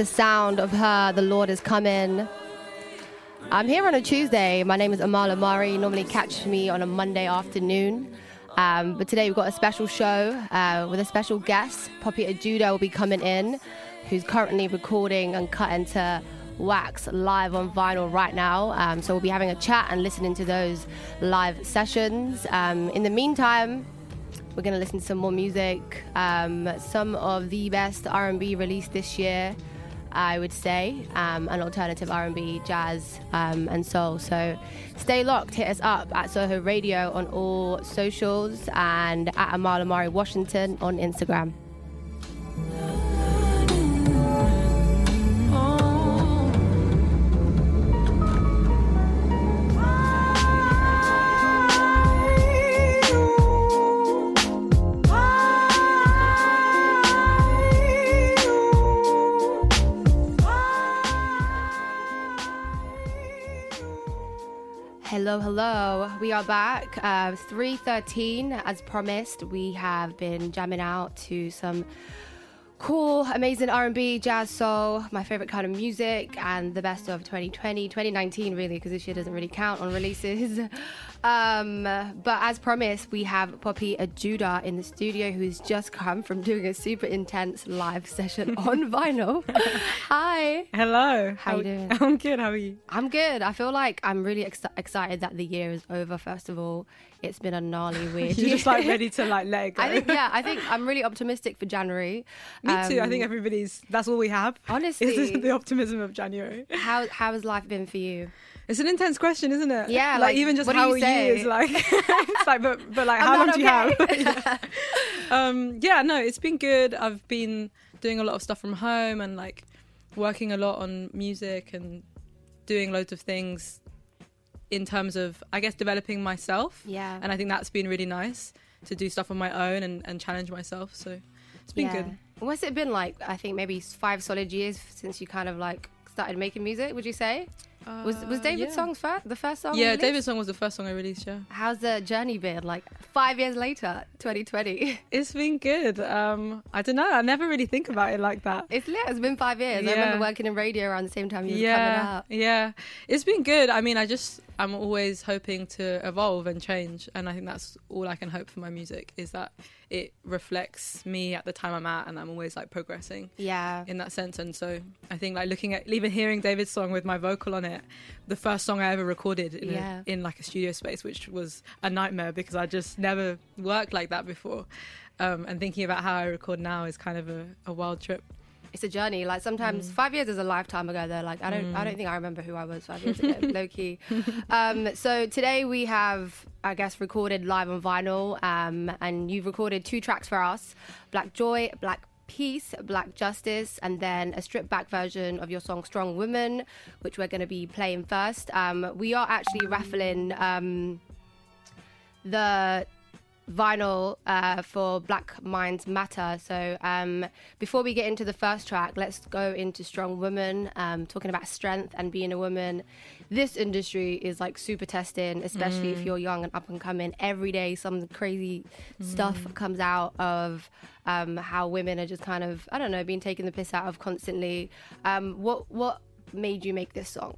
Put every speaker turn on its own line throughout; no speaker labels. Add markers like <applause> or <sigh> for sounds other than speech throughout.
The sound of her, the Lord is coming. I'm here on a Tuesday. My name is Amala. You normally catch me on a Monday afternoon. Um, but today we've got a special show uh, with a special guest. Poppy Ajudha will be coming in, who's currently recording and cutting to wax live on vinyl right now. Um, so we'll be having a chat and listening to those live sessions. Um, in the meantime, we're going to listen to some more music, um, some of the best R&B released this year, I would say, um, and alternative R&B, jazz, um, and soul. So stay locked. Hit us up at Soho Radio on all socials and at Amala Mari Washington on Instagram. Hello, hello. We are back. Uh, 3.13, as promised. We have been jamming out to some cool, amazing R&B, jazz, soul, my favorite kind of music, and the best of 2020, 2019, really, because this year doesn't really count on releases. <laughs> Um, but as promised, we have Poppy Ajudha in the studio, who's just come from doing a super intense live session <laughs> on vinyl. Hi.
Hello.
How you doing?
I'm good. How are you?
I'm good. I feel like I'm really ex- excited that the year is over. First of all, it's been a gnarly <laughs> week.
You're just like ready to like let it go.
I think yeah. I think I'm really optimistic for January.
Me too. I
Um,
think everybody's. That's all we have.
honestly.
Is <laughs> the optimism of January.
How how has life been for you?
It's an intense question, isn't it?
Yeah,
Like,
like,
even just how
you
are you is like. <laughs> it's like, but but like,
I'm
how long do you have? <laughs> yeah. Um. Yeah. No. It's been good. I've been doing a lot of stuff from home and like working a lot on music and doing loads of things in terms of I guess developing myself.
Yeah.
and I think that's been really nice to do stuff on my own and, and challenge myself. So it's been
yeah.
good.
What's it been like? I think maybe five solid years since you kind of like started making music. Would you say was was
Uh,
David's
yeah.
song's first the first song?
Yeah? David's song was the first song I released. Yeah,
How's the journey been? Like five years later, 2020. <laughs>
it's been good. Um, I don't know. I never really think about it like that.
It's lit. It's been five years. I remember working in radio around the same time you were coming
Yeah,
out.
yeah, it's been good. I mean, I just I'm always hoping to evolve and change, and I think that's all I can hope for my music is that it reflects me at the time I'm at, and I'm always like progressing.
Yeah.
in that sense. And so I think like looking at even hearing David's song with my vocal on it, the first song I ever recorded in,
Yeah.
a, in like a studio space, which was a nightmare because I just never worked like that before. Um, and thinking about how I record now is kind of a, a wild trip.
it's a journey. Like sometimes
Mm.
five years is a lifetime ago. Though, like I don't, I don't think I remember who I was five years ago. <laughs> low key. Um, so today we have, I guess, recorded live on vinyl, um, and you've recorded two tracks for us: Black Joy, Black Peace, Black Justice, and then a stripped back version of your song "Strong Women," which we're going to be playing first. Um, we are actually raffling. Um, the vinyl uh, for Black Minds Matter. So um, before we get into the first track, let's go into Strong Woman, um, talking about strength and being a woman. This industry is like super testing, especially if you're young and up and coming. Every day, some crazy stuff comes out of um, how women are just kind of, I don't know, being taken the piss out of constantly. Um, what what made you make this song?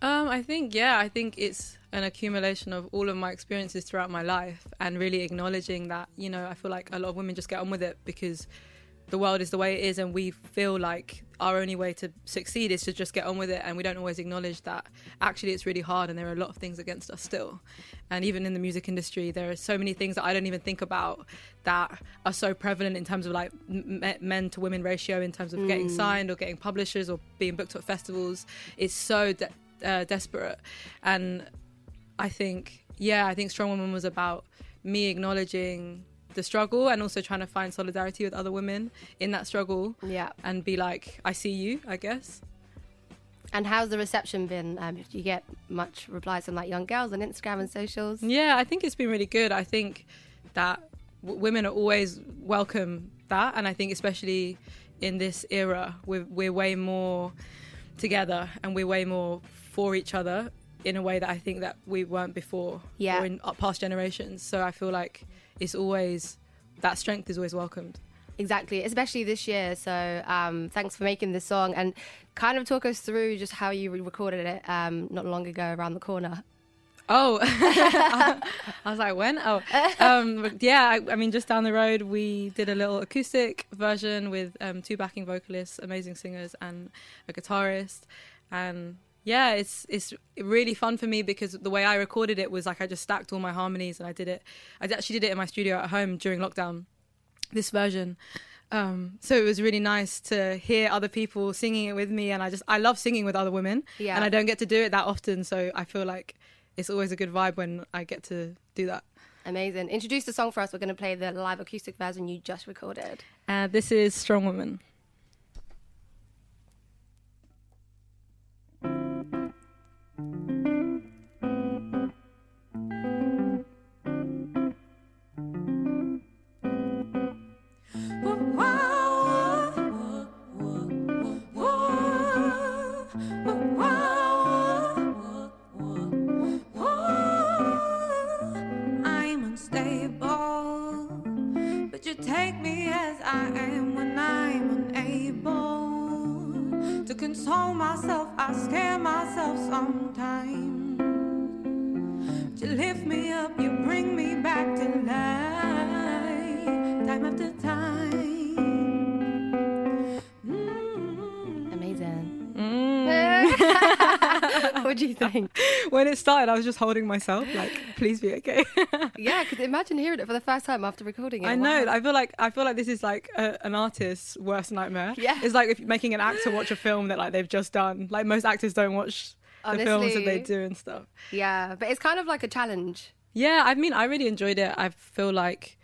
Um, I think yeah, I think it's an accumulation of all of my experiences throughout my life, and really acknowledging that you know I feel like a lot of women just get on with it because the world is the way it is, and we feel like our only way to succeed is to just get on with it and we don't always acknowledge that actually it's really hard and there are a lot of things against us still. And even in the music industry there are so many things that i don't even think about that are so prevalent in terms of like m- men to women ratio in terms of mm. getting signed or getting publishers or being booked at festivals. It's so de- uh, desperate. And i think yeah i think strong woman was about me acknowledging the struggle and also trying to find solidarity with other women in that struggle.
Yeah.
And be like, I see you, I guess.
And how's the reception been? Um, do you get much replies from like young girls on Instagram and socials?
Yeah, I think it's been really good. I think that w- women are always welcome that, and I think especially in this era, we're, we're way more together and we're way more for each other in a way that I think that we weren't before
yeah.
or in past generations. So I feel like it's always that strength is always welcomed.
Exactly, especially this year. So um, thanks for making this song and kind of talk us through just how you recorded it um, not long ago around the corner.
Oh, <laughs> <laughs> I was like, when? Oh, um, yeah. I, I, mean, just down the road, we did a little acoustic version with um, two backing vocalists, amazing singers, and a guitarist. And yeah, it's it's really fun for me because the way I recorded it was like I just stacked all my harmonies and I did it. I actually did it in my studio at home during lockdown. This version. Um, so it was really nice to hear other people singing it with me, and I just I love singing with other women,
yeah.
and I don't get to do it that often, so I feel like it's always a good vibe when I get to do that.
Amazing. Introduce the song for us. We're going to play the live acoustic version you just recorded.
Uh, this is Strong Woman.
Console myself, I scare myself sometimes. To lift me up, you bring me back to life, time after time.
What do you think? <laughs>
when it started, I was just holding myself, like, please be okay. <laughs>
yeah, because imagine hearing it for the first time after recording it.
I know. Wow. I feel like I feel like this is like a, an artist's worst nightmare.
Yeah,
it's like if making an actor watch a film that like they've just done. Like most actors don't watch Honestly, the films that they do and stuff.
Yeah, but it's kind of like a challenge.
Yeah, I mean, I really enjoyed it. I feel like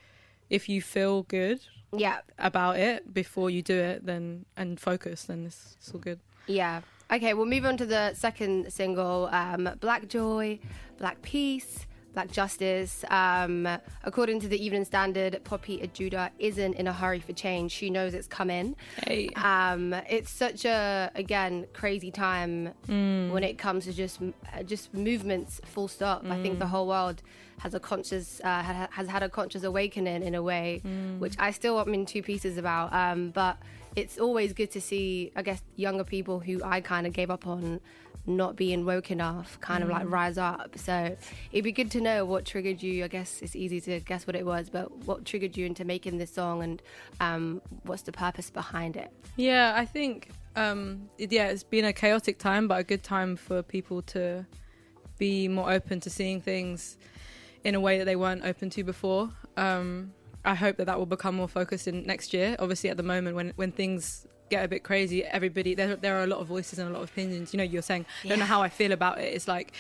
if you feel good,
yeah,
about it before you do it, then and focus, then it's, it's all good.
Yeah. Okay, we'll move on to the second single, um, Black Joy, Black Peace. Black Justice. Um, according to the Evening Standard, Poppy Ajudha isn't in a hurry for change. She knows it's coming.
Hey.
Um, it's such a again crazy time mm. when it comes to just just movements. Full stop. Mm. I think the mm. whole world has a conscious uh, has had a conscious awakening in a way, mm. which I still want in two pieces about. Um, but it's always good to see, I guess, younger people who I kind of gave up on not being woke enough kind of like mm. rise up. So it'd be good to know what triggered you. I guess it's easy to guess what it was, but what triggered you into making this song and um, what's the purpose behind it?
Yeah, I think, um, it, yeah, it's been a chaotic time, but a good time for people to be more open to seeing things in a way that they weren't open to before. Um, I hope that that will become more focused in next year. Obviously, at the moment, when when things get a bit crazy, everybody there there are a lot of voices and a lot of opinions. You know, you're saying I don't know how I feel about it. It's like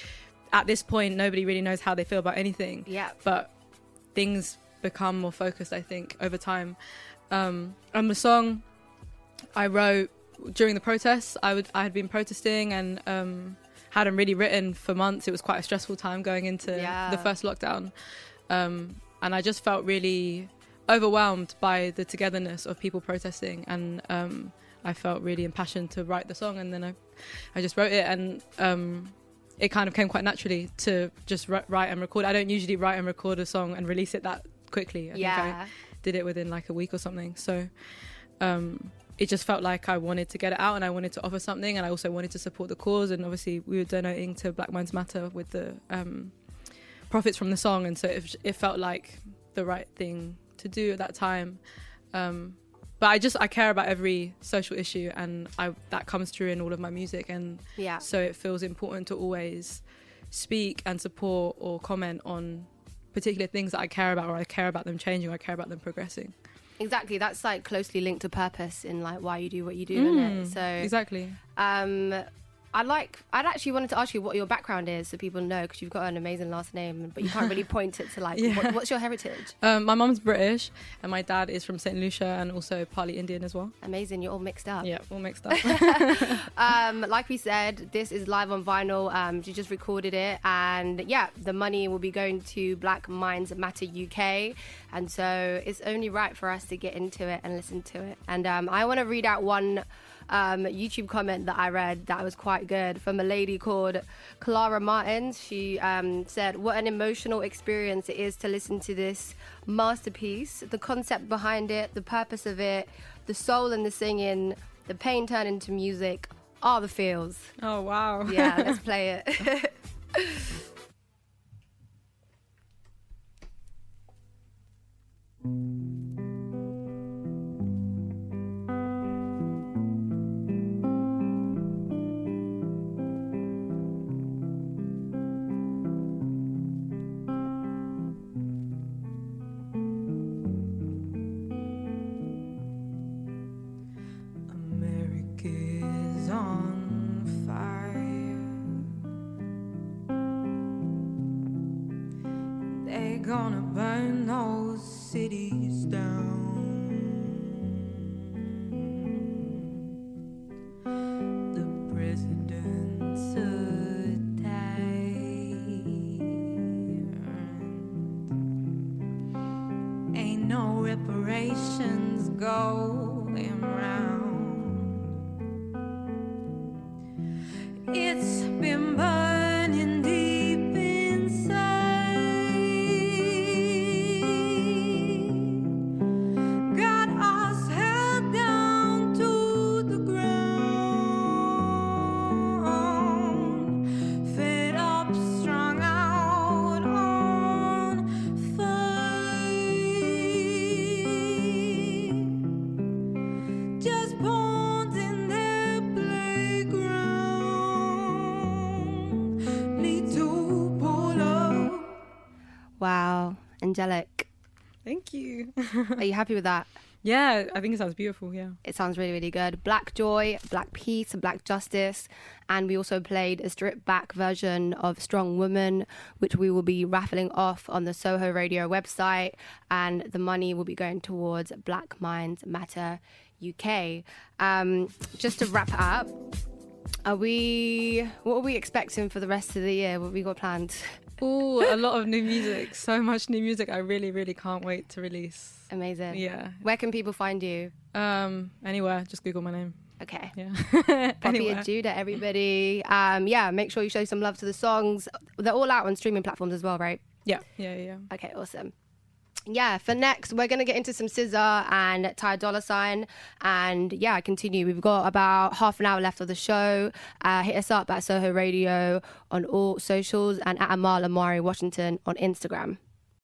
at this point, nobody really knows how they feel about anything.
Yeah.
But things become more focused, I think, over time. Um, and the song I wrote during the protests, I would I had been protesting and um, hadn't really written for months. It was quite a stressful time going into
yeah.
the first lockdown. Um, and I just felt really overwhelmed by the togetherness of people protesting, and um, I felt really impassioned to write the song, and then I, I just wrote it, and um, it kind of came quite naturally to just write and record. I don't usually write and record a song and release it that quickly. I
yeah.
think I did it within like a week or something. So um, it just felt like I wanted to get it out and I wanted to offer something, and I also wanted to support the cause. And obviously, we were donating to Black Minds Matter with the um, profits from the song, and so it, it felt like the right thing to do at that time. Um, but I just I care about every social issue, and I that comes through in all of my music, and
Yeah.
so it feels important to always speak and support or comment on particular things that I care about, or I care about them changing, or I care about them progressing.
Exactly. That's like closely linked to purpose in like why you do what you do, isn't it?
Mm,
So
exactly.
Um, I like. I'd actually wanted to ask you what your background is, so people know, because you've got an amazing last name, but you can't really <laughs> point it to like
Yeah.
what, what's your heritage.
Um, my mum's British, and my dad is from Saint Lucia, and also partly Indian as well.
Amazing. You're all mixed up.
Yeah, all mixed up. <laughs> <laughs>
Um, like we said, this is live on vinyl. Um, she just recorded it, and yeah, the money will be going to Black Minds Matter UK, and so it's only right for us to get into it and listen to it. And um, I want to read out one. Um, YouTube comment that I read that was quite good from a lady called Clara Martins. She um, said, What an emotional experience it is to listen to this masterpiece. The concept behind it, the purpose of it, the soul in the singing, the pain turned into music, all the feels.
oh wow.
Yeah, <laughs> let's play it. <laughs>
reparations
angelic.
Thank you.
Are you happy with that?
yeah, I think it sounds beautiful. Yeah.
It sounds really, really good. Black Joy, Black Peace, and Black Justice. And we also played a stripped back version of Strong Woman, which we will be raffling off on the Soho Radio website. And the money will be going towards Black Minds Matter UK. Um, just to wrap up, are we, what are we expecting for the rest of the year? What have we got planned?
Oh, a lot of new music. So much new music. I really, really can't wait to release.
Amazing.
Yeah.
Where can people find you?
Um. Anywhere. Just Google my name.
Okay.
Yeah. <laughs>
Poppy Ajudha, everybody. Um, yeah, make sure you show some love to the songs. They're all out on streaming platforms as well, right?
Yeah. Yeah. Yeah.
Okay, awesome. Yeah, for next, we're going to get into some SZA and Ty Dolla Sign. And yeah, continue. We've got about half an hour left of the show. Uh, hit us up at Soho Radio on all socials and at Amal Amari Washington on Instagram.